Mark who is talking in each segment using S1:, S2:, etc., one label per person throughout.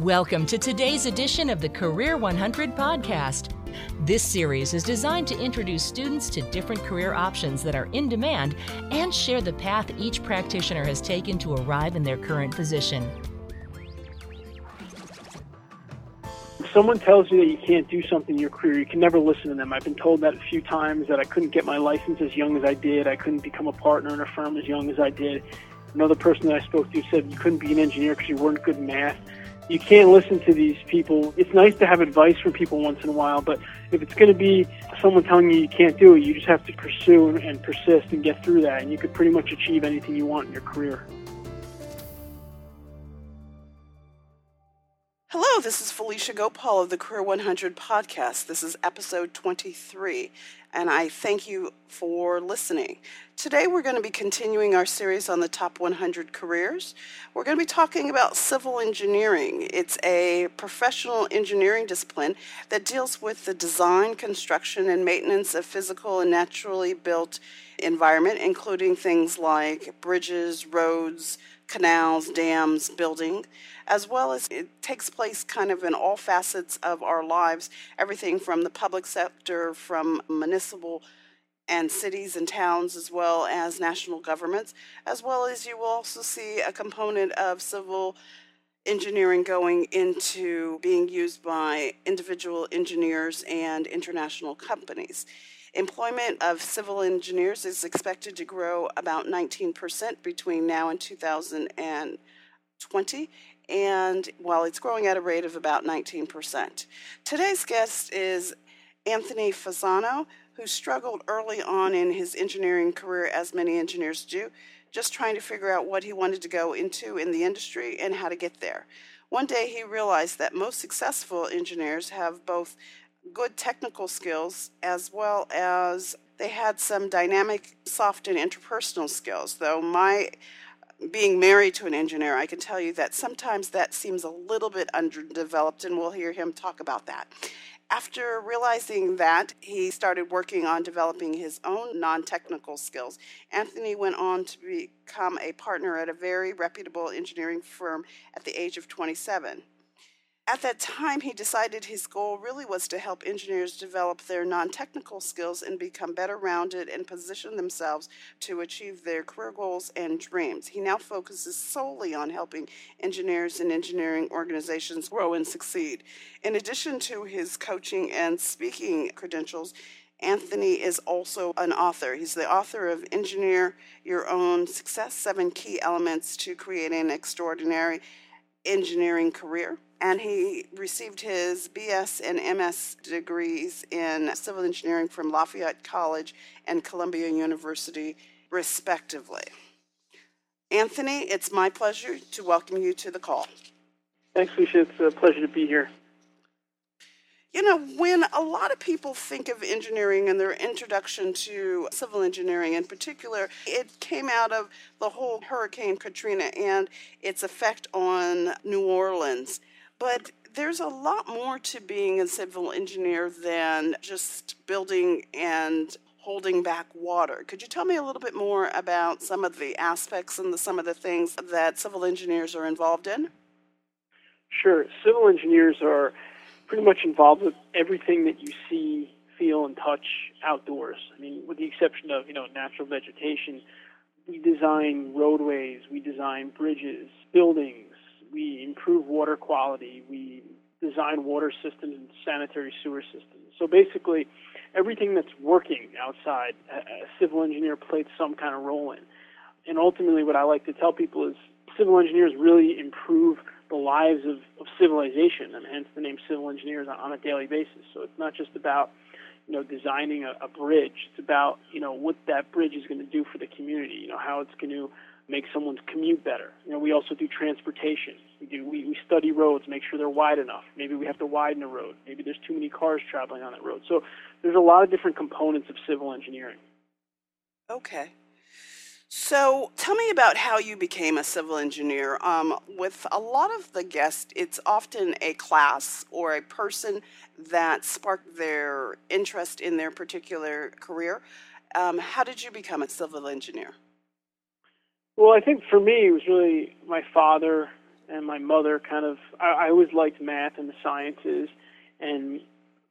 S1: Welcome to today's edition of the Career 100 podcast. This series is designed to introduce students to different career options that are in demand and share the path each practitioner has taken to arrive in their current position.
S2: Someone tells you that you can't do something in your career, you can never listen to them. I've been told that a few times that I couldn't get my license as young as I did, I couldn't become a partner in a firm as young as I did. Another person that I spoke to said you couldn't be an engineer because you weren't good in math you can't listen to these people. It's nice to have advice from people once in a while, but if it's going to be someone telling you you can't do it, you just have to pursue and, and persist and get through that, and you could pretty much achieve anything you want in your career.
S3: Hello, this is Felicia Gopal of the Career 100 podcast. This is episode 23, and I thank you for listening. Today, we're going to be continuing our series on the top 100 careers. We're going to be talking about civil engineering. It's a professional engineering discipline that deals with the design, construction, and maintenance of physical and naturally built environment, including things like bridges, roads, canals, dams, building, as well as it takes place kind of in all facets of our lives, everything from the public sector, from municipal and cities and towns, as well as national governments, as well as you will also see a component of civil engineering going into being used by individual engineers and international companies. Employment of civil engineers is expected to grow about 19% between now and 2020, and while it's growing at a rate of about 19%. Today's guest is Anthony Fasano, who struggled early on in his engineering career, as many engineers do, just trying to figure out what he wanted to go into in the industry and how to get there. One day he realized that most successful engineers have both good technical skills as well as they had some dynamic, soft, and interpersonal skills. Though my being married to an engineer, I can tell you that sometimes that seems a little bit underdeveloped, and we'll hear him talk about that. After realizing that, he started working on developing his own non technical skills. Anthony went on to become a partner at a very reputable engineering firm at the age of 27. At that time, he decided his goal really was to help engineers develop their non technical skills and become better rounded and position themselves to achieve their career goals and dreams. He now focuses solely on helping engineers and engineering organizations grow and succeed. In addition to his coaching and speaking credentials, Anthony is also an author. He's the author of Engineer Your Own Success Seven Key Elements to Create an Extraordinary Engineering Career and he received his BS and MS degrees in civil engineering from Lafayette College and Columbia University, respectively. Anthony, it's my pleasure to welcome you to the call.
S2: Thanks, Lucia. It's a pleasure to be here.
S3: You know, when a lot of people think of engineering and their introduction to civil engineering in particular, it came out of the whole Hurricane Katrina and its effect on New Orleans. But there's a lot more to being a civil engineer than just building and holding back water. Could you tell me a little bit more about some of the aspects and the, some of the things that civil engineers are involved in?
S2: Sure. Civil engineers are pretty much involved with everything that you see, feel, and touch outdoors. I mean, with the exception of, you know, natural vegetation, we design roadways, we design bridges, buildings, we improve water quality, we design water systems and sanitary sewer systems. So basically, everything that's working outside, a, civil engineer played some kind of role in. And ultimately, what I like to tell people is civil engineers really improve the lives of, of civilization, and hence the name civil engineers on, on a daily basis. So it's not just about you know designing a, a bridge; it's about you know what that bridge is going to do for the community. You know how it's going to make someone's commute better. You know, we also do transportation. We do we, we study roads, make sure they're wide enough. Maybe we have to widen a road. Maybe there's too many cars traveling on that road. So there's a lot of different components of civil engineering.
S3: Okay. So tell me about how you became a civil engineer. Um, with a lot of the guests, it's often a class or a person that sparked their interest in their particular career. Um, how did you become a civil engineer?
S2: Well, I think for me, it was really my father and my mother kind of I, I always liked math and the sciences, and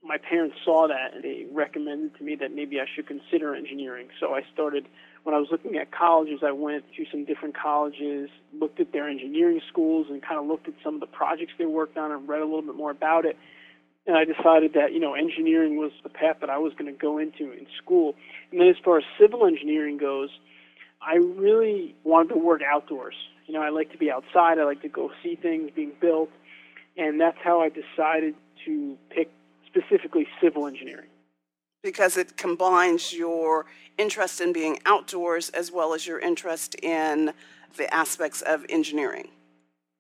S2: my parents saw that and they recommended to me that maybe I should consider engineering. So I started when I was looking at colleges, I went to some different colleges, looked at their engineering schools, and kind of looked at some of the projects they worked on and read a little bit more about it. And I decided that you know engineering was the path that I was going to go into in school. And then as far as civil engineering goes, I really wanted to work outdoors. You know, I like to be outside. I like to go see things being built, and that's how I decided to pick specifically civil engineering
S3: because it combines your interest in being outdoors as well as your interest in the aspects of engineering.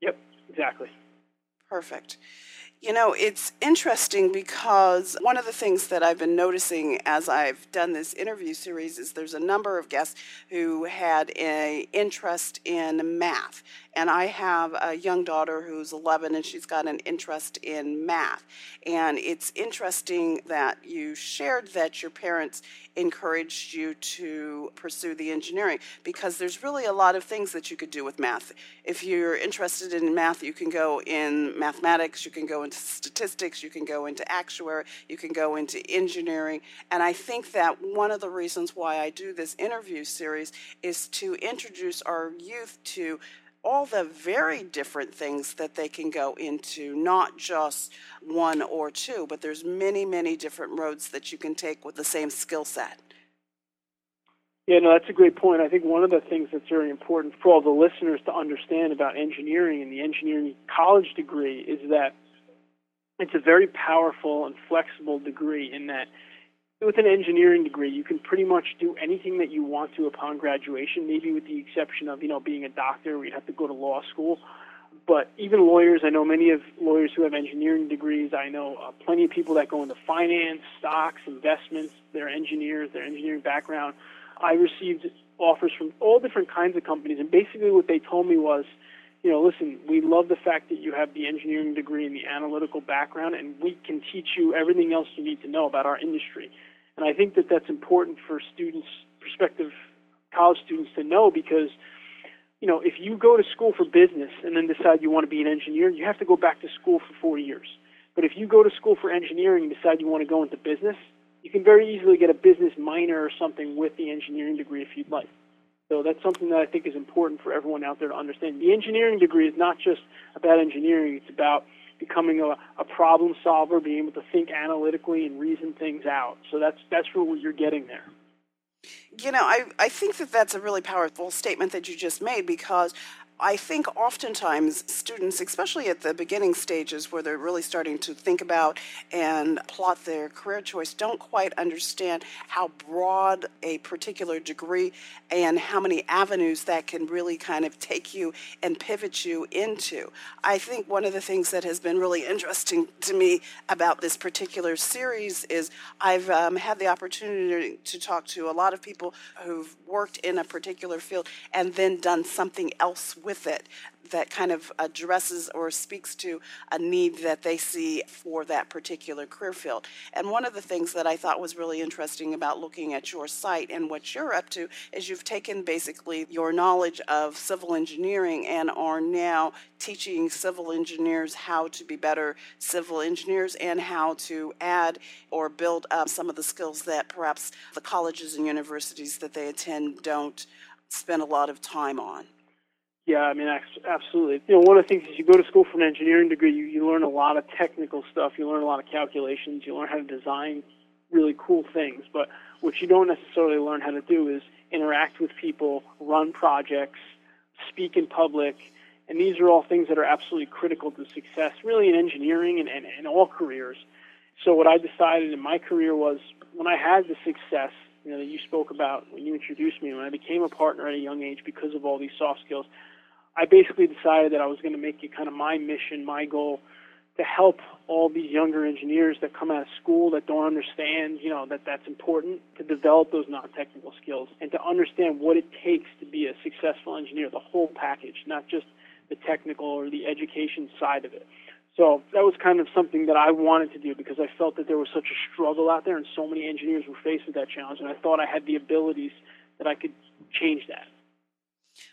S2: Yep, exactly.
S3: Perfect. You know, it's interesting because one of the things that I've been noticing as I've done this interview series is there's a number of guests who had an interest in math. And I have a young daughter who's 11 and she's got an interest in math. And it's interesting that you shared that your parents encouraged you to pursue the engineering because there's really a lot of things that you could do with math. If you're interested in math, you can go in mathematics, you can go into statistics, you can go into actuary, you can go into engineering. And I think that one of the reasons why I do this interview series is to introduce our youth to all the very different things that they can go into, not just one or two, but there's many, many different roads that you can take with the same skill set.
S2: Yeah, no, that's a great point. I think one of the things that's very important for all the listeners to understand about engineering and the engineering college degree is that it's a very powerful and flexible degree in that with an engineering degree, you can pretty much do anything that you want to upon graduation, maybe with the exception of, you know, being a doctor where you'd have to go to law school. But even lawyers, I know many of lawyers who have engineering degrees. I know uh, plenty of people that go into finance, stocks, investments. They're engineers, their engineering background. I received offers from all different kinds of companies, and basically what they told me was, you know, listen, we love the fact that you have the engineering degree and the analytical background, and we can teach you everything else you need to know about our industry. And I think that that's important for students, prospective college students to know because, you know, if you go to school for business and then decide you want to be an engineer, you have to go back to school for four years. But if you go to school for engineering and decide you want to go into business, you can very easily get a business minor or something with the engineering degree if you'd like. So that's something that I think is important for everyone out there to understand. The engineering degree is not just about engineering, it's about becoming a, a problem solver, being able to think analytically and reason things out. So that's that's what you're getting there.
S3: You know, I, I think that that's a really powerful statement that you just made because I think oftentimes students, especially at the beginning stages where they're really starting to think about and plot their career choice, don't quite understand how broad a particular degree and how many avenues that can really kind of take you and pivot you into. I think one of the things that has been really interesting to me about this particular series is I've um, had the opportunity to talk to a lot of people who've worked in a particular field and then done something else with with it that kind of addresses or speaks to a need that they see for that particular career field. And one of the things that I thought was really interesting about looking at your site and what you're up to is you've taken basically your knowledge of civil engineering and are now teaching civil engineers how to be better civil engineers and how to add or build up some of the skills that perhaps the colleges and universities that they attend don't spend a lot of time on.
S2: Yeah, I mean, absolutely. You know, one of the things is you go to school for an engineering degree, you, you learn a lot of technical stuff, you learn a lot of calculations, you learn how to design really cool things. But what you don't necessarily learn how to do is interact with people, run projects, speak in public, and these are all things that are absolutely critical to success, really in engineering and, and, and all careers. So what I decided in my career was when I had the success, you know, that you spoke about when you introduced me, when I became a partner at a young age because of all these soft skills, I basically decided that I was going to make it kind of my mission, my goal, to help all these younger engineers that come out of school that don't understand, you know, that that's important to develop those non-technical skills and to understand what it takes to be a successful engineer, the whole package, not just the technical or the education side of it. So that was kind of something that I wanted to do because I felt that there was such a struggle out there and so many engineers were faced with that challenge and I thought I had the abilities that I could change that.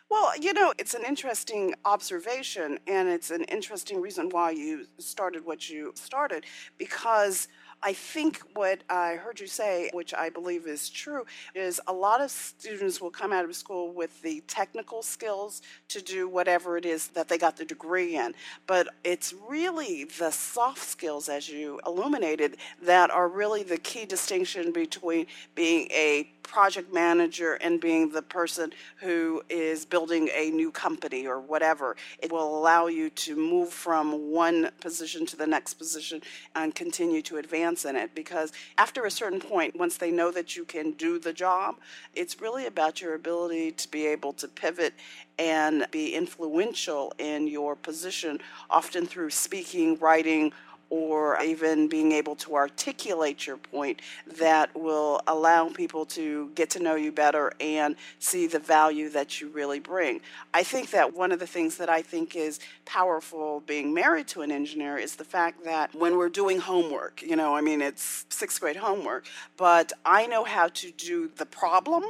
S3: Well, you know, it's an interesting observation, and it's an interesting reason why you started what you started because I think what I heard you say, which I believe is true, is a lot of students will come out of school with the technical skills to do whatever it is that they got the degree in. But it's really the soft skills, as you illuminated, that are really the key distinction between being a project manager and being the person who is building a new company or whatever. It will allow you to move from one position to the next position and continue to advance in it because after a certain point, once they know that you can do the job, it's really about your ability to be able to pivot and be influential in your position, often through speaking, writing, or even being able to articulate your point that will allow people to get to know you better and see the value that you really bring. I think that one of the things that I think is powerful being married to an engineer is the fact that when we're doing homework, you know, I mean, it's sixth grade homework, but I know how to do the problem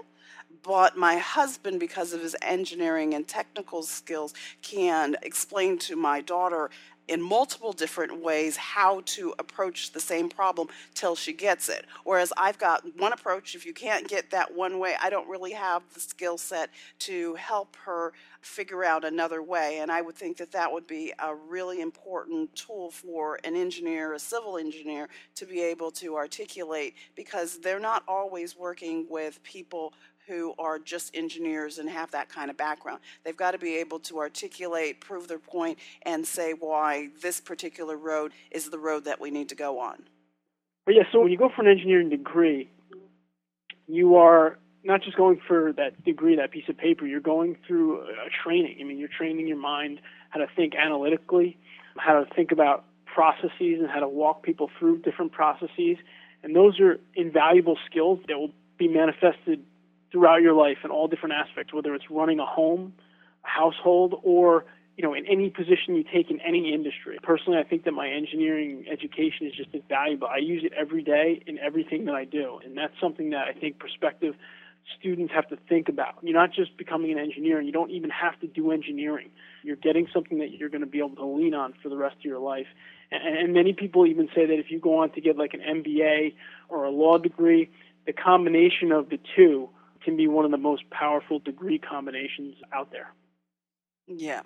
S3: but my husband, because of his engineering and technical skills, can explain to my daughter in multiple different ways how to approach the same problem till she gets it. Whereas I've got one approach, if you can't get that one way, I don't really have the skill set to help her figure out another way. And I would think that that would be a really important tool for an engineer, a civil engineer, to be able to articulate because they're not always working with people who are just engineers and have that kind of background. They've got to be able to articulate, prove their point, and say why this particular road is the road that we need to go on.
S2: But yeah, so when you go for an engineering degree, you are not just going for that degree, that piece of paper, you're going through a training. I mean, you're training your mind how to think analytically, how to think about processes, and how to walk people through different processes. And those are invaluable skills that will be manifested throughout your life in all different aspects, whether it's running a home, a household, or you know, in any position you take in any industry. Personally, I think that my engineering education is just invaluable. I use it every day in everything that I do, and that's something that I think prospective students have to think about. You're not just becoming an engineer, and you don't even have to do engineering. You're getting something that you're going to be able to lean on for the rest of your life. And, and many people even say that if you go on to get like an MBA or a law degree, the combination of the two can be one of the most powerful degree combinations out there.
S3: Yeah,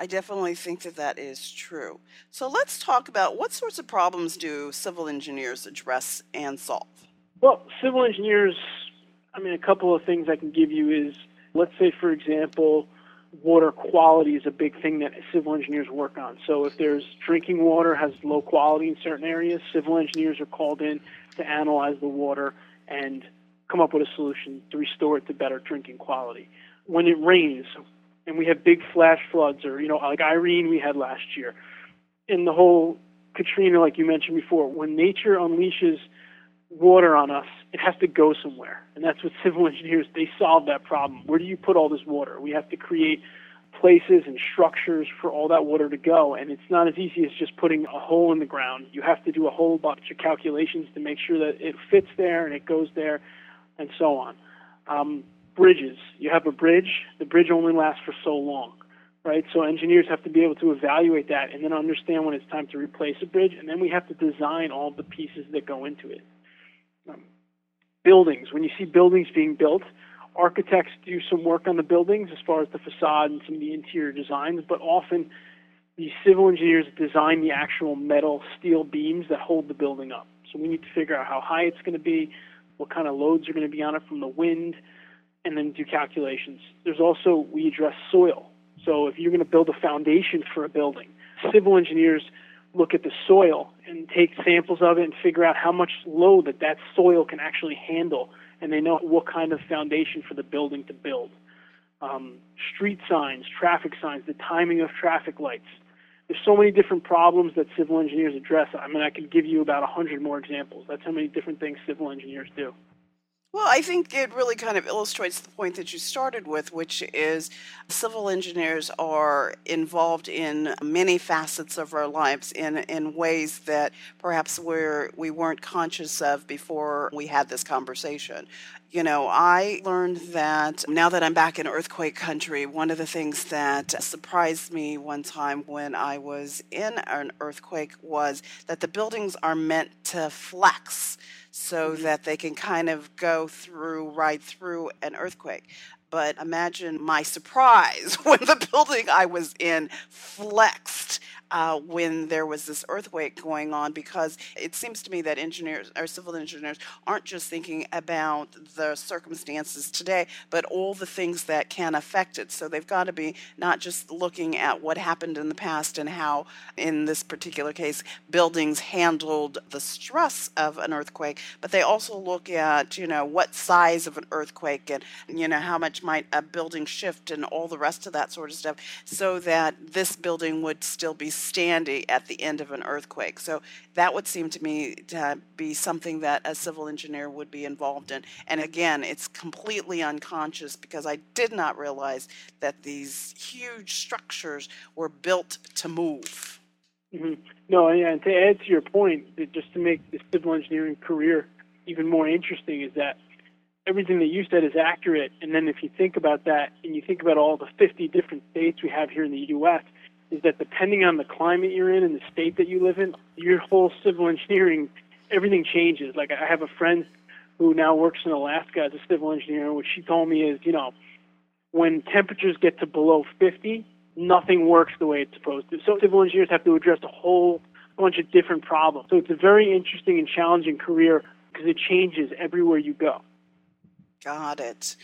S3: I definitely think that that is true. So let's talk about what sorts of problems do civil engineers address and solve?
S2: Well, civil engineers, I mean, a couple of things I can give you is let's say, for example, water quality is a big thing that civil engineers work on. So if there's drinking water has low quality in certain areas, civil engineers are called in to analyze the water and come up with a solution to restore it to better drinking quality. When it rains and we have big flash floods, or you know, like Irene we had last year, and the whole Katrina, like you mentioned before, when nature unleashes water on us, it has to go somewhere, and that's what civil engineers they solve that problem. Where do you put all this water? We have to create places and structures for all that water to go. And it's not as easy as just putting a hole in the ground. You have to do a whole bunch of calculations to make sure that it fits there and it goes there and so on. Um, bridges. You have a bridge. The bridge only lasts for so long, right? So engineers have to be able to evaluate that and then understand when it's time to replace a bridge, and then we have to design all the pieces that go into it. Um, buildings. When you see buildings being built, architects do some work on the buildings as far as the facade and some of the interior designs, but often the civil engineers design the actual metal steel beams that hold the building up. So we need to figure out how high it's going to be, what kind of loads are going to be on it from the wind, and then do calculations. There's also, we address soil. So if you're going to build a foundation for a building, civil engineers look at the soil and take samples of it and figure out how much load that that soil can actually handle, and they know what kind of foundation for the building to build. Um, street signs, traffic signs, the timing of traffic lights, there's so many different problems that civil engineers address. I mean, I could give you about a hundred more examples. That's how many different things civil engineers do.
S3: Well, I think it really kind of illustrates the point that you started with, which is civil engineers are involved in many facets of our lives in, in ways that perhaps we're, we weren't conscious of before we had this conversation. You know, I learned that now that I'm back in earthquake country, one of the things that surprised me one time when I was in an earthquake was that the buildings are meant to flex so mm-hmm. that they can kind of go through, ride through an earthquake. But imagine my surprise when the building I was in flexed uh, when there was this earthquake going on because it seems to me that engineers or civil engineers aren't just thinking about the circumstances today, but all the things that can affect it. So they've got to be not just looking at what happened in the past and how, in this particular case, buildings handled the stress of an earthquake, but they also look at, you know, what size of an earthquake and, you know, how much might a building shift and all the rest of that sort of stuff so that this building would still be standing at the end of an earthquake. So that would seem to me to be something that a civil engineer would be involved in. And again, it's completely unconscious because I did not realize that these huge structures were built to move.
S2: Mm-hmm. No, and to add to your point, just to make the civil engineering career even more interesting, is that everything that you said is accurate. And then if you think about that and you think about all the 50 different states we have here in the U.S., is that depending on the climate you're in and the state that you live in, your whole civil engineering, everything changes. Like I have a friend who now works in Alaska as a civil engineer. And what she told me is, you know, when temperatures get to below 50, nothing works the way it's supposed to. So civil engineers have to address a whole bunch of different problems. So it's a very interesting and challenging career because it changes everywhere you go.
S3: Got it.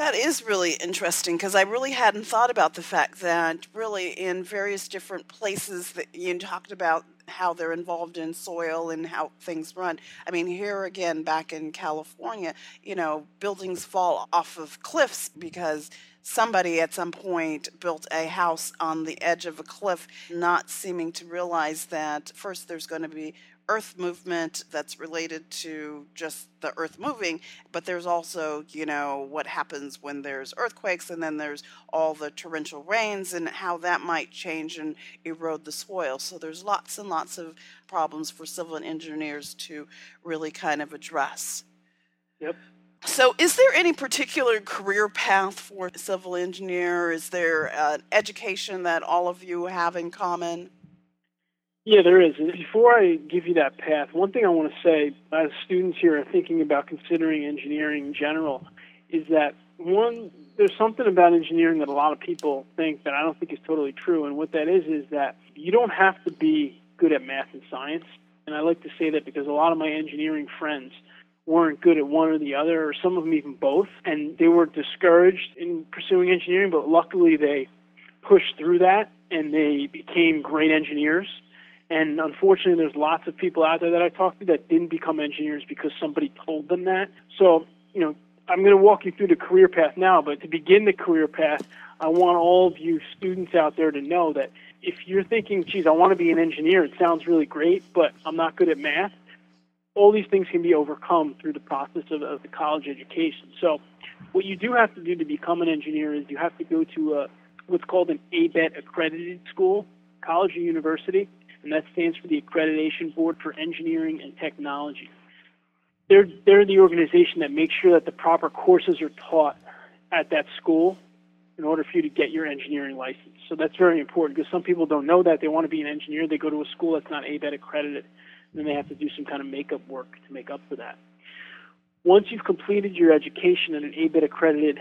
S3: That is really interesting because I really hadn't thought about the fact that really in various different places that you talked about how they're involved in soil and how things run. I mean, here again, back in California, you know, buildings fall off of cliffs because somebody at some point built a house on the edge of a cliff, not seeming to realize that first there's going to be earth movement that's related to just the earth moving, but there's also, you know, what happens when there's earthquakes and then there's all the torrential rains and how that might change and erode the soil. So there's lots and lots of problems for civil engineers to really kind of address.
S2: Yep.
S3: So, is there any particular career path for a civil engineer? Is there an education that all of you have in common?
S2: Yeah, there is. And before I give you that path, one thing I want to say as students here are thinking about considering engineering in general is that one, there's something about engineering that a lot of people think that I don't think is totally true. And what that is is that you don't have to be good at math and science. And I like to say that because a lot of my engineering friends weren't good at one or the other, or some of them even both, and they were discouraged in pursuing engineering, but luckily they pushed through that and they became great engineers and unfortunately, there's lots of people out there that I talked to that didn't become engineers because somebody told them that. So, you know, I'm going to walk you through the career path now, but to begin the career path, I want all of you students out there to know that if you're thinking, geez, I want to be an engineer, it sounds really great, but I'm not good at math, all these things can be overcome through the process of, of the college education. So, what you do have to do to become an engineer is you have to go to a, what's called an ABET accredited school, college or university and that stands for the Accreditation Board for Engineering and Technology. They're, they're the organization that makes sure that the proper courses are taught at that school in order for you to get your engineering license. So that's very important because some people don't know that. They want to be an engineer. They go to a school that's not ABET accredited, and then they have to do some kind of makeup work to make up for that. Once you've completed your education at an ABET accredited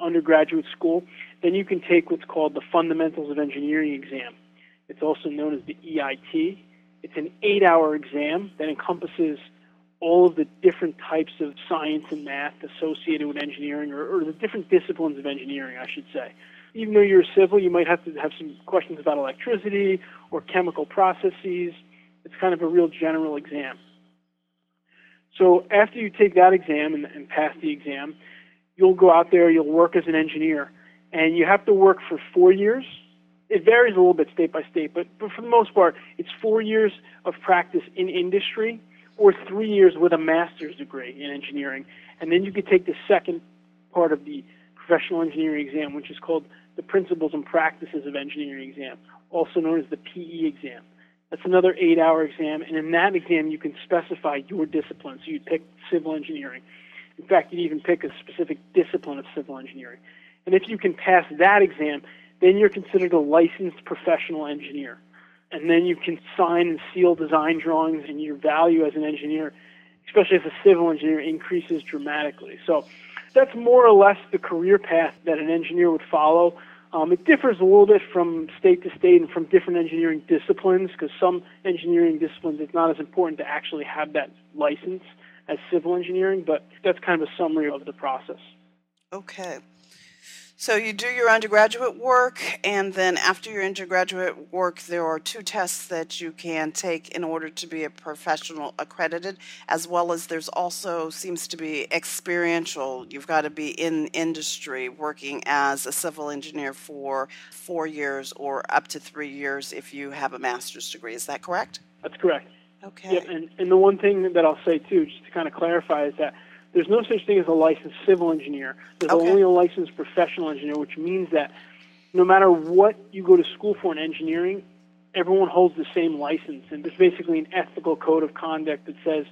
S2: undergraduate school, then you can take what's called the Fundamentals of Engineering exam. It's also known as the EIT. It's an eight hour exam that encompasses all of the different types of science and math associated with engineering, or, or, the different disciplines of engineering, I should say. Even though you're civil, you might have to have some questions about electricity or chemical processes. It's kind of a real general exam. So after you take that exam and, and pass the exam, you'll go out there, you'll work as an engineer, and you have to work for four years it varies a little bit state by state, but, but for the most part, it's four years of practice in industry or three years with a master's degree in engineering. And then you could take the second part of the professional engineering exam, which is called the Principles and Practices of Engineering exam, also known as the PE exam. That's another eight hour exam, and in that exam, you can specify your discipline. So you'd pick civil engineering. In fact, you'd even pick a specific discipline of civil engineering. And if you can pass that exam, then you're considered a licensed professional engineer. And then you can sign and seal design drawings, and your value as an engineer, especially as a civil engineer, increases dramatically. So that's more or less the career path that an engineer would follow. Um, it differs a little bit from state to state and from different engineering disciplines because some engineering disciplines it's not as important to actually have that license as civil engineering, but that's kind of a summary of the process.
S3: Okay. So you do your undergraduate work, and then after your undergraduate work, there are two tests that you can take in order to be a professional accredited, as well as there's also seems to be experiential. You've got to be in industry working as a civil engineer for four years or up to three years if you have a master's degree. Is that correct?
S2: That's correct.
S3: Okay.
S2: Yep, and, and the one thing that I'll say too, just to kind of clarify, is that there's no such thing as a licensed civil engineer. There's
S3: Okay.
S2: only a licensed professional engineer, which means that no matter what you go to school for in engineering, everyone holds the same license. And there's basically an ethical code of conduct that says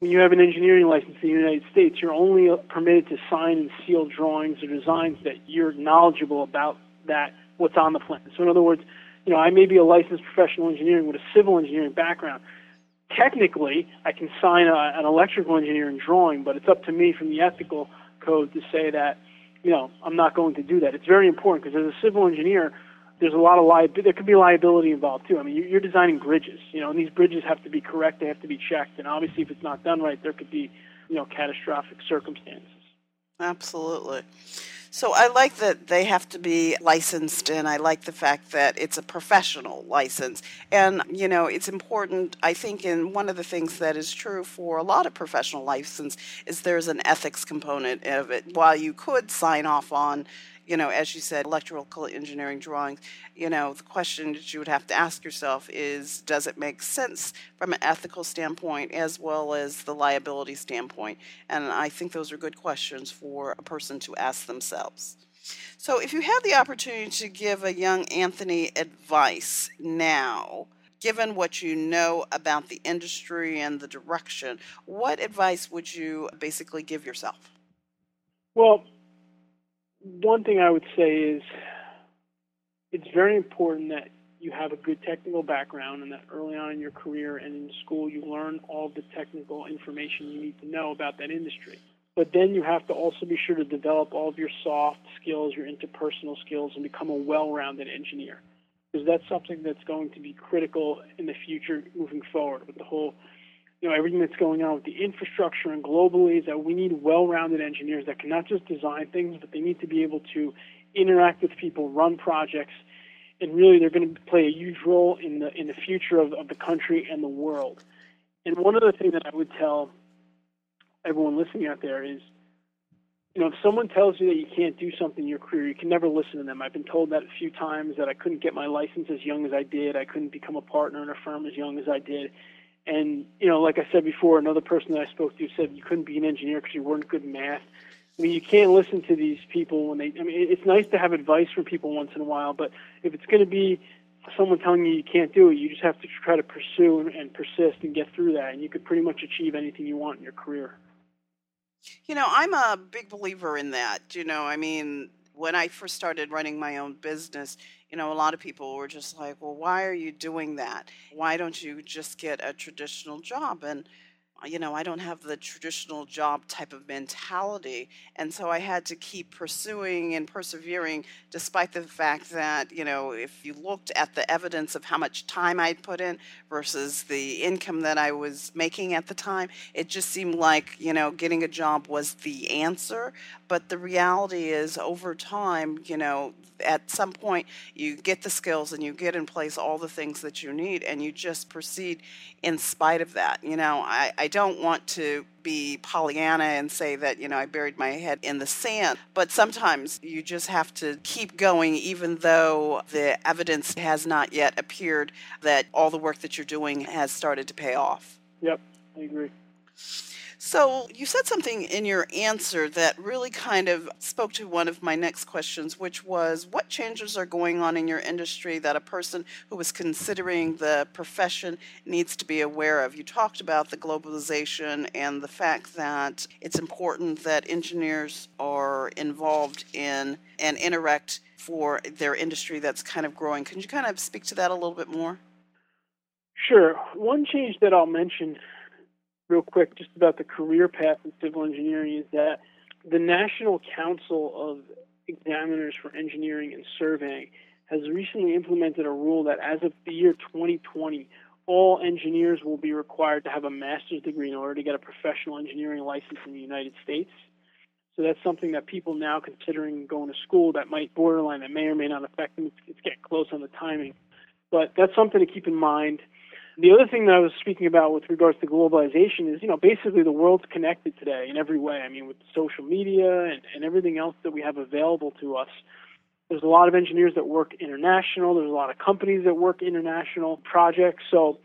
S2: when you have an engineering license in the United States, you're only permitted to sign and seal drawings or designs that you're knowledgeable about that what's on the plan. So in other words, you know, I may be a licensed professional engineering with a civil engineering background. Technically, I can sign a, an electrical engineering drawing, but it's up to me from the ethical code to say that, you know, I'm not going to do that. It's very important because as a civil engineer, there's a lot of liability. There could be liability involved too. I mean, you're designing bridges, you know, and these bridges have to be correct. They have to be checked, and obviously, if it's not done right, there could be, you know, catastrophic circumstances.
S3: Absolutely. So I like that they have to be licensed, and I like the fact that it's a professional license. And, you know, it's important, I think, and one of the things that is true for a lot of professional license is there's an ethics component of it. While you could sign off on, you know, as you said, electrical engineering drawings, you know, the question that you would have to ask yourself is does it make sense from an ethical standpoint as well as the liability standpoint? And I think those are good questions for a person to ask themselves. So, if you had the opportunity to give a young Anthony advice now, given what you know about the industry and the direction, what advice would you basically give yourself?
S2: Well, one thing I would say is it's very important that you have a good technical background and that early on in your career and in school you learn all the technical information you need to know about that industry. But then you have to also be sure to develop all of your soft skills, your interpersonal skills, and become a well rounded engineer. Because that's something that's going to be critical in the future moving forward with the whole you know everything that's going on with the infrastructure and globally is that we need well-rounded engineers that can not just design things, but they need to be able to interact with people, run projects, and really they're going to play a huge role in the in the future of, of the country and the world. And one other thing that I would tell everyone listening out there is, you know, if someone tells you that you can't do something in your career, you can never listen to them. I've been told that a few times that I couldn't get my license as young as I did, I couldn't become a partner in a firm as young as I did. And you know, like I said before, another person that I spoke to said you couldn't be an engineer because you weren't good in math. I mean, you can't listen to these people when they. I mean, it's nice to have advice from people once in a while, but if it's going to be someone telling you you can't do it, you just have to try to pursue and, and persist and get through that, and you could pretty much achieve anything you want in your career.
S3: You know, I'm a big believer in that. You know, I mean, when I first started running my own business, you know, a lot of people were just like, well, why are you doing that? Why don't you just get a traditional job? And, you know, I don't have the traditional job type of mentality. And so I had to keep pursuing and persevering, despite the fact that, you know, if you looked at the evidence of how much time I'd put in versus the income that I was making at the time, it just seemed like, you know, getting a job was the answer. But the reality is, over time, you know, at some point you get the skills and you get in place all the things that you need and you just proceed in spite of that. You know, I, I don't want to be Pollyanna and say that, you know, I buried my head in the sand, but sometimes you just have to keep going even though the evidence has not yet appeared that all the work that you're doing has started to pay off.
S2: Yep, I agree.
S3: So, you said something in your answer that really kind of spoke to one of my next questions, which was what changes are going on in your industry that a person who is considering the profession needs to be aware of? You talked about the globalization and the fact that it's important that engineers are involved in and interact for their industry that's kind of growing. Can you kind of speak to that a little bit more?
S2: Sure. One change that I'll mention real quick just about the career path in civil engineering is that the National Council of Examiners for Engineering and Surveying has recently implemented a rule that as of the year 2020, all engineers will be required to have a master's degree in order to get a professional engineering license in the United States. So that's something that people now considering going to school that might borderline, that may or may not affect them. It's, it's getting close on the timing. But that's something to keep in mind. The other thing that I was speaking about with regards to globalization is, you know, basically the world's connected today in every way. I mean, with social media and, and everything else that we have available to us. There's a lot of engineers that work international. There's a lot of companies that work international projects. So,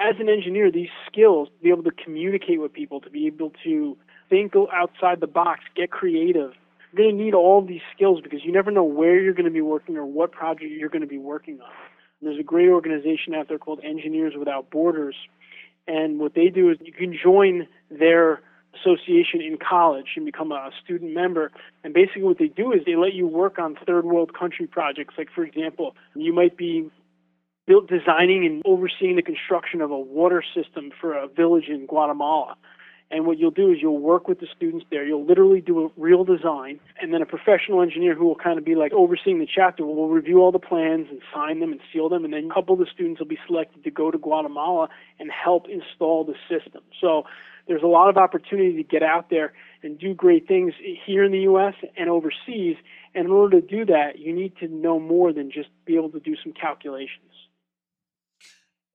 S2: as an engineer, these skills, to be able to communicate with people, to be able to think outside the box, get creative, you're going to need all these skills because you never know where you're going to be working or what project you're going to be working on. There's a great organization out there called Engineers Without Borders. And what they do is you can join their association in college and become a student member. And basically, what they do is they let you work on third world country projects. Like, for example, you might be built designing and overseeing the construction of a water system for a village in Guatemala. And what you'll do is you'll work with the students there. You'll literally do a real design, and then a professional engineer who will kind of be like overseeing the chapter will review all the plans and sign them and seal them. And then a couple of the students will be selected to go to Guatemala and help install the system. So there's a lot of opportunity to get out there and do great things here in the U.S. and overseas. And in order to do that, you need to know more than just be able to do some calculations.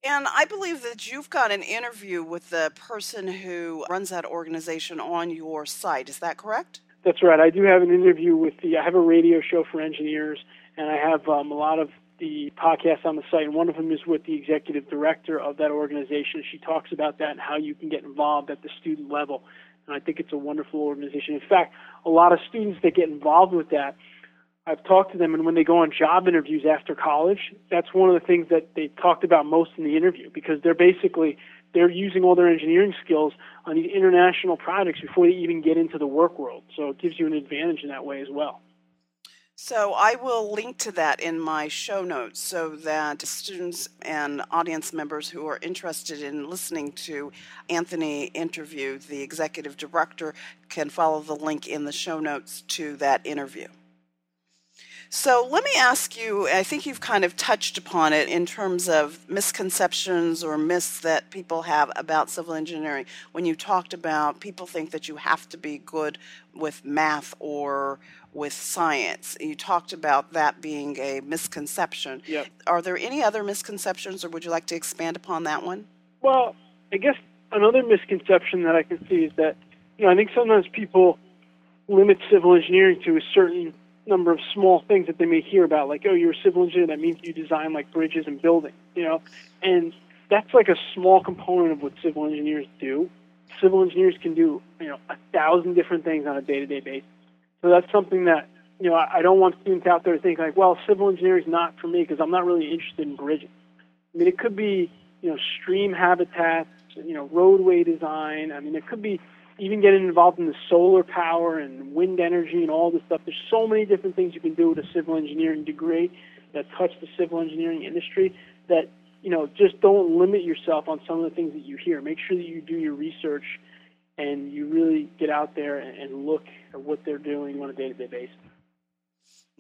S3: And I believe that you've got an interview with the person who runs that organization on your site. Is that correct?
S2: That's right. I do have an interview with the. I have a radio show for engineers, and I have um, a lot of the podcasts on the site. And one of them is with the executive director of that organization. She talks about that and how you can get involved at the student level. And I think it's a wonderful organization. In fact, a lot of students that get involved with that I've talked to them, and when they go on job interviews after college, that's one of the things that they talked about most in the interview because they're basically they're using all their engineering skills on these international projects before they even get into the work world. So it gives you an advantage in that way as well.
S3: So I will link to that in my show notes so that students and audience members who are interested in listening to Anthony interview the executive director can follow the link in the show notes to that interview. So let me ask you I think you've kind of touched upon it in terms of misconceptions or myths that people have about civil engineering. When you talked about people think that you have to be good with math or with science, you talked about that being a misconception.
S2: Yep.
S3: Are there any other misconceptions, or would you like to expand upon that one?
S2: Well, I guess another misconception that I can see is that, you know, I think sometimes people limit civil engineering to a certain number of small things that they may hear about, like, oh, you're a civil engineer, that means you design like bridges and buildings, you know, and that's like a small component of what civil engineers do. Civil engineers can do, you know, a thousand different things on a day-to-day basis. So that's something that, you know, I, I don't want students out there to think like, well, civil engineering is not for me because I'm not really interested in bridges. I mean, it could be, you know, stream habitats, you know, roadway design. I mean, it could be even getting involved in the solar power and wind energy and all this stuff. There's so many different things you can do with a civil engineering degree that touch the civil engineering industry that you know just don't limit yourself on some of the things that you hear. Make sure that you do your research and you really get out there and look at what they're doing on a day-to-day basis.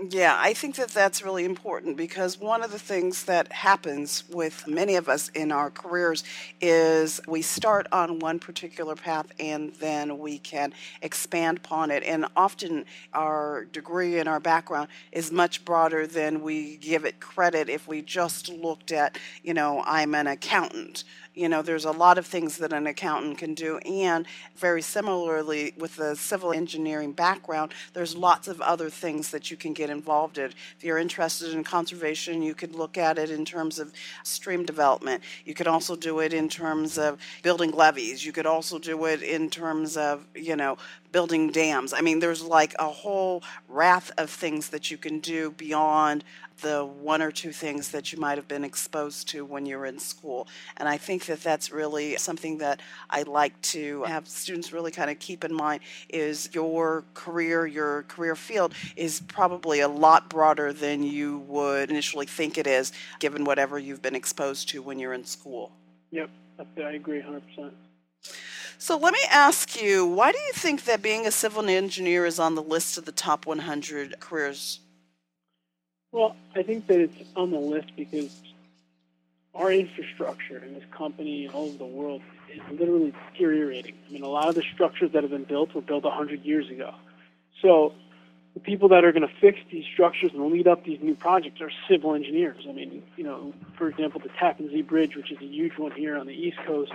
S3: Yeah, I think that that's really important because one of the things that happens with many of us in our careers is we start on one particular path and then we can expand upon it. And often our degree and our background is much broader than we give it credit if we just looked at, you know, I'm an accountant you know, there's a lot of things that an accountant can do. And very similarly, with a civil engineering background, there's lots of other things that you can get get involved in. If you're interested in conservation, you could look at it in terms of stream development. You could also do it in terms of building levees. You could also do it in terms of, you know, building dams. I mean, there's like a whole raft of things that you can do beyond the one or two things that you might have been exposed to when you're in school. And I think that that's really something that I like to have students really kind of keep in mind is your career, your career field is probably a lot broader than you would initially think it is given whatever you've been exposed to when you're in school.
S2: Yep, I agree 100%.
S3: So let me ask you, why do you think that being a civil engineer is on the list of the top 100 careers?
S2: Well, I think that it's on the list because our infrastructure in this company and all over the world is literally deteriorating. I mean, a lot of the structures that have been built were built 100 years ago. So the people that are going to fix these structures and lead up these new projects are civil engineers. I mean, you know, for example, the Tappan Zee Bridge, which is a huge one here on the East Coast,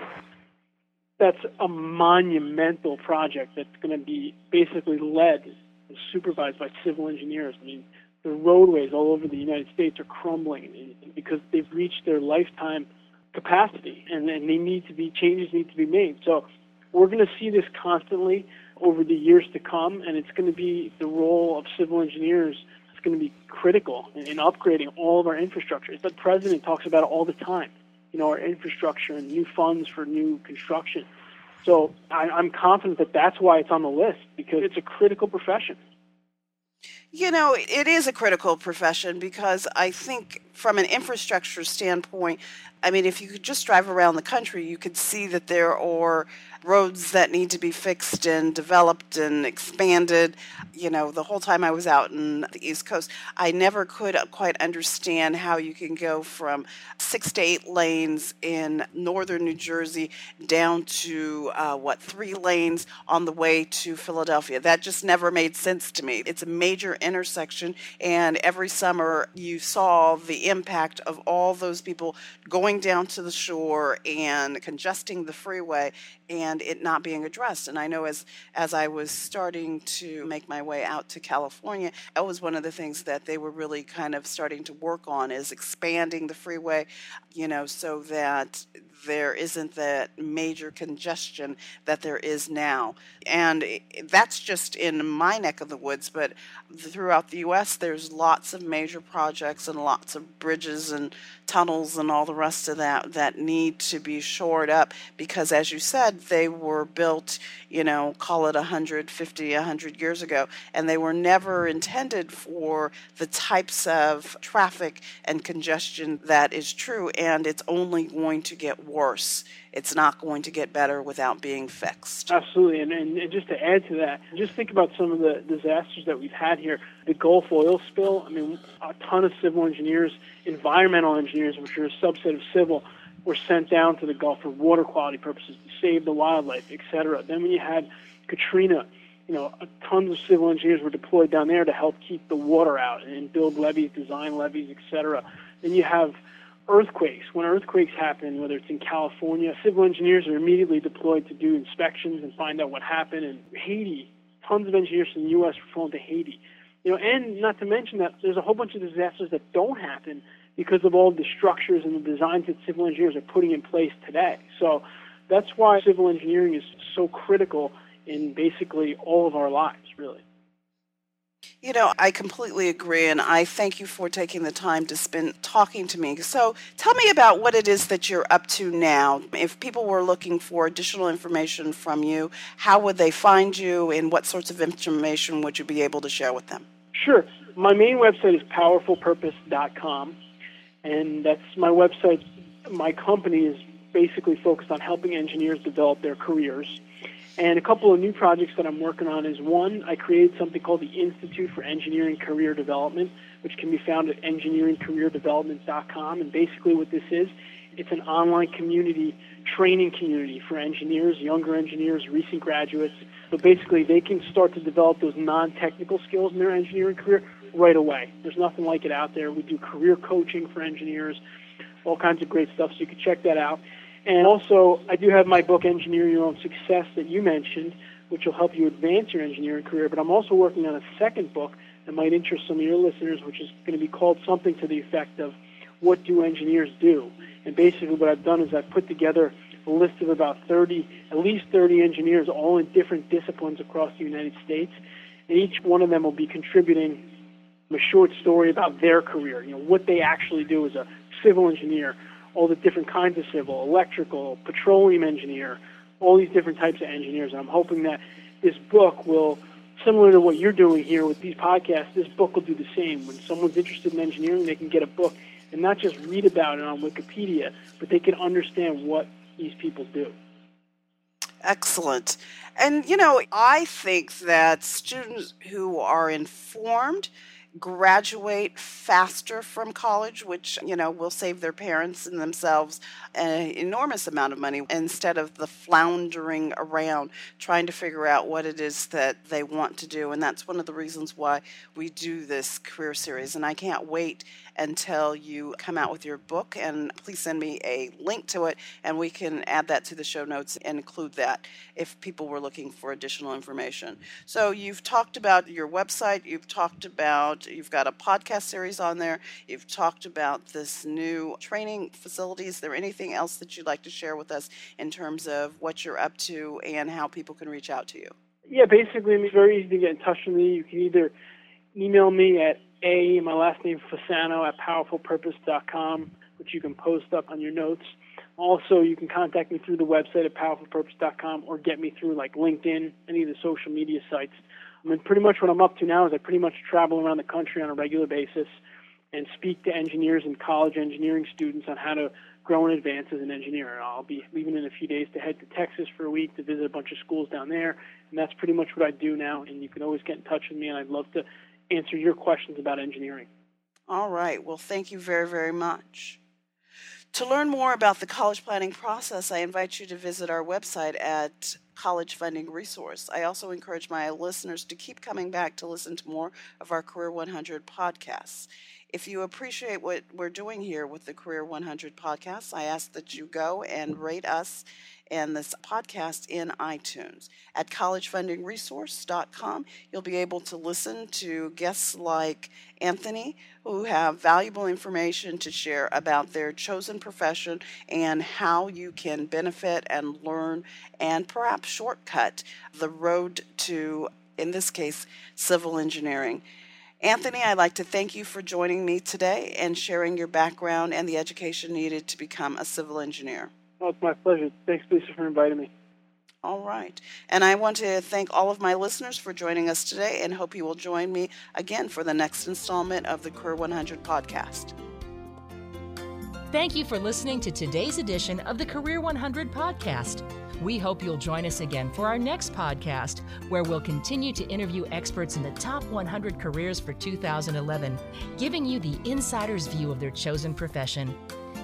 S2: that's a monumental project that's going to be basically led and supervised by civil engineers. I mean, the roadways all over the United States are crumbling because they've reached their lifetime capacity, and, and they need to be changes need to be made. So we're going to see this constantly over the years to come, and it's going to be the role of civil engineers. It's going to be critical in, in upgrading all of our infrastructure. The president talks about it all the time you know, our infrastructure and new funds for new construction. So I, I'm confident that that's why it's on the list because it's a critical profession.
S3: You know, it is a critical profession because I think, from an infrastructure standpoint, I mean, if you could just drive around the country, you could see that there are roads that need to be fixed and developed and expanded. You know, the whole time I was out in the East Coast, I never could quite understand how you can go from six to eight lanes in northern New Jersey down to uh, what, three lanes on the way to Philadelphia. That just never made sense to me. It's a major intersection, and every summer you saw the impact of all those people going down to the shore and congesting the freeway and it not being addressed. And I know as as I was starting to make my way out to California, that was one of the things that they were really kind of starting to work on is expanding the freeway, you know, so that there isn't that major congestion that there is now. And that's just in my neck of the woods, but throughout the U.S., there's lots of major projects and lots of bridges and tunnels and all the rest of that that need to be shored up because, as you said, they were built, you know, call it 150, 100 years ago, and they were never intended for the types of traffic and congestion that is true, and it's only going to get worse. It's not going to get better without being fixed.
S2: Absolutely. And, and, and just to add to that, just think about some of the disasters that we've had here. The Gulf oil spill, I mean, a ton of civil engineers, environmental engineers, which are a subset of civil, were sent down to the Gulf for water quality purposes to save the wildlife, etc. Then when you had Katrina, you know, tons of civil engineers were deployed down there to help keep the water out and build levees, design levees, etc. Then you have earthquakes. When earthquakes happen, whether it's in California, civil engineers are immediately deployed to do inspections and find out what happened. And Haiti, tons of engineers from the U.S. were flown to Haiti. You know, and not to mention that there's a whole bunch of disasters that don't happen because of all the structures and the designs that civil engineers are putting in place today. So that's why civil engineering is so critical in basically all of our lives, really.
S3: You know, I completely agree, and I thank you for taking the time to spend talking to me. So, tell me about what it is that you're up to now. If people were looking for additional information from you, how would they find you, and what sorts of information would you be able to share with them?
S2: Sure. My main website is powerfulpurpose.com, and that's my website. My company is basically focused on helping engineers develop their careers and a couple of new projects that I'm working on is one, I created something called the Institute for Engineering Career Development, which can be found at engineeringcareerdevelopment.com. And basically, what this is, it's an online community, training community for engineers, younger engineers, recent graduates. So basically, they can start to develop those non technical skills in their engineering career right away. There's nothing like it out there. We do career coaching for engineers, all kinds of great stuff, so you can check that out. And also, I do have my book, Engineer Your Own Success, that you mentioned, which will help you advance your engineering career. But I'm also working on a second book that might interest some of your listeners, which is going to be called something to the effect of what do engineers do? And basically, what I've done is I've put together a list of about 30, at least 30 engineers, all in different disciplines across the United States. And each one of them will be contributing a short story about their career, you know, what they actually do as a civil engineer, all the different kinds of civil, electrical, petroleum engineer, all these different types of engineers. And I'm hoping that this book will, similar to what you're doing here with these podcasts, this book will do the same. When someone's interested in engineering, they can get a book and not just read about it on Wikipedia, but they can understand what these people do.
S3: Excellent. And, you know, I think that students who are informed graduate faster from college, which, you know, will save their parents and themselves an enormous amount of money instead of the floundering around trying to figure out what it is that they want to do. And that's one of the reasons why we do this career series. And I can't wait until you come out with your book. And please send me a link to it, and we can add that to the show notes and include that if people were looking for additional information. So you've talked about your website, you've talked about, you've got a podcast series on there, you've talked about this new training facility. Is there anything else that you'd like to share with us in terms of what you're up to and how people can reach out to you?
S2: Yeah, basically, it's very easy to get in touch with me. You can either email me at a, my last name, Fasano, at powerfulpurpose.com, which you can post up on your notes. Also, you can contact me through the website at powerfulpurpose.com or get me through like LinkedIn, any of the social media sites. I mean, pretty much what I'm up to now is I pretty much travel around the country on a regular basis and speak to engineers and college engineering students on how to grow and advance as an engineer. I'll be leaving in a few days to head to Texas for a week to visit a bunch of schools down there, and that's pretty much what I do now. And you can always get in touch with me, and I'd love to answer your questions about engineering.
S3: All right. Well, thank you very, very much. To learn more about the college planning process, I invite you to visit our website at College Funding Resource. I also encourage my listeners to keep coming back to listen to more of our Career 100 podcasts. If you appreciate what we're doing here with the Career 100 podcast, I ask that you go and rate us and this podcast in iTunes. At collegefundingresource.com, you'll be able to listen to guests like Anthony, who have valuable information to share about their chosen profession and how you can benefit and learn and perhaps shortcut the road to, in this case, civil engineering. Anthony, I'd like to thank you for joining me today and sharing your background and the education needed to become a civil engineer.
S2: Oh, it's my pleasure. Thanks, Lisa, for inviting me.
S3: All right. And I want to thank all of my listeners for joining us today and hope you will join me again for the next installment of the Career 100 podcast.
S1: Thank you for listening to today's edition of the Career 100 podcast. We hope you'll join us again for our next podcast, where we'll continue to interview experts in the top 100 careers for 2011, giving you the insider's view of their chosen profession.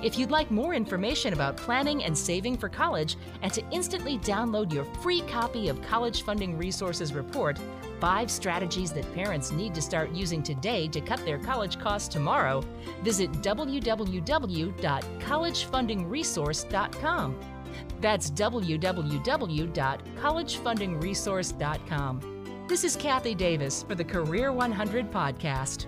S1: If you'd like more information about planning and saving for college and to instantly download your free copy of College Funding Resources Report, Five Strategies That Parents Need to Start Using Today to Cut Their College Costs Tomorrow, visit www.collegefundingresource.com. That's www.collegefundingresource.com. This is Kathy Davis for the Career 100 podcast.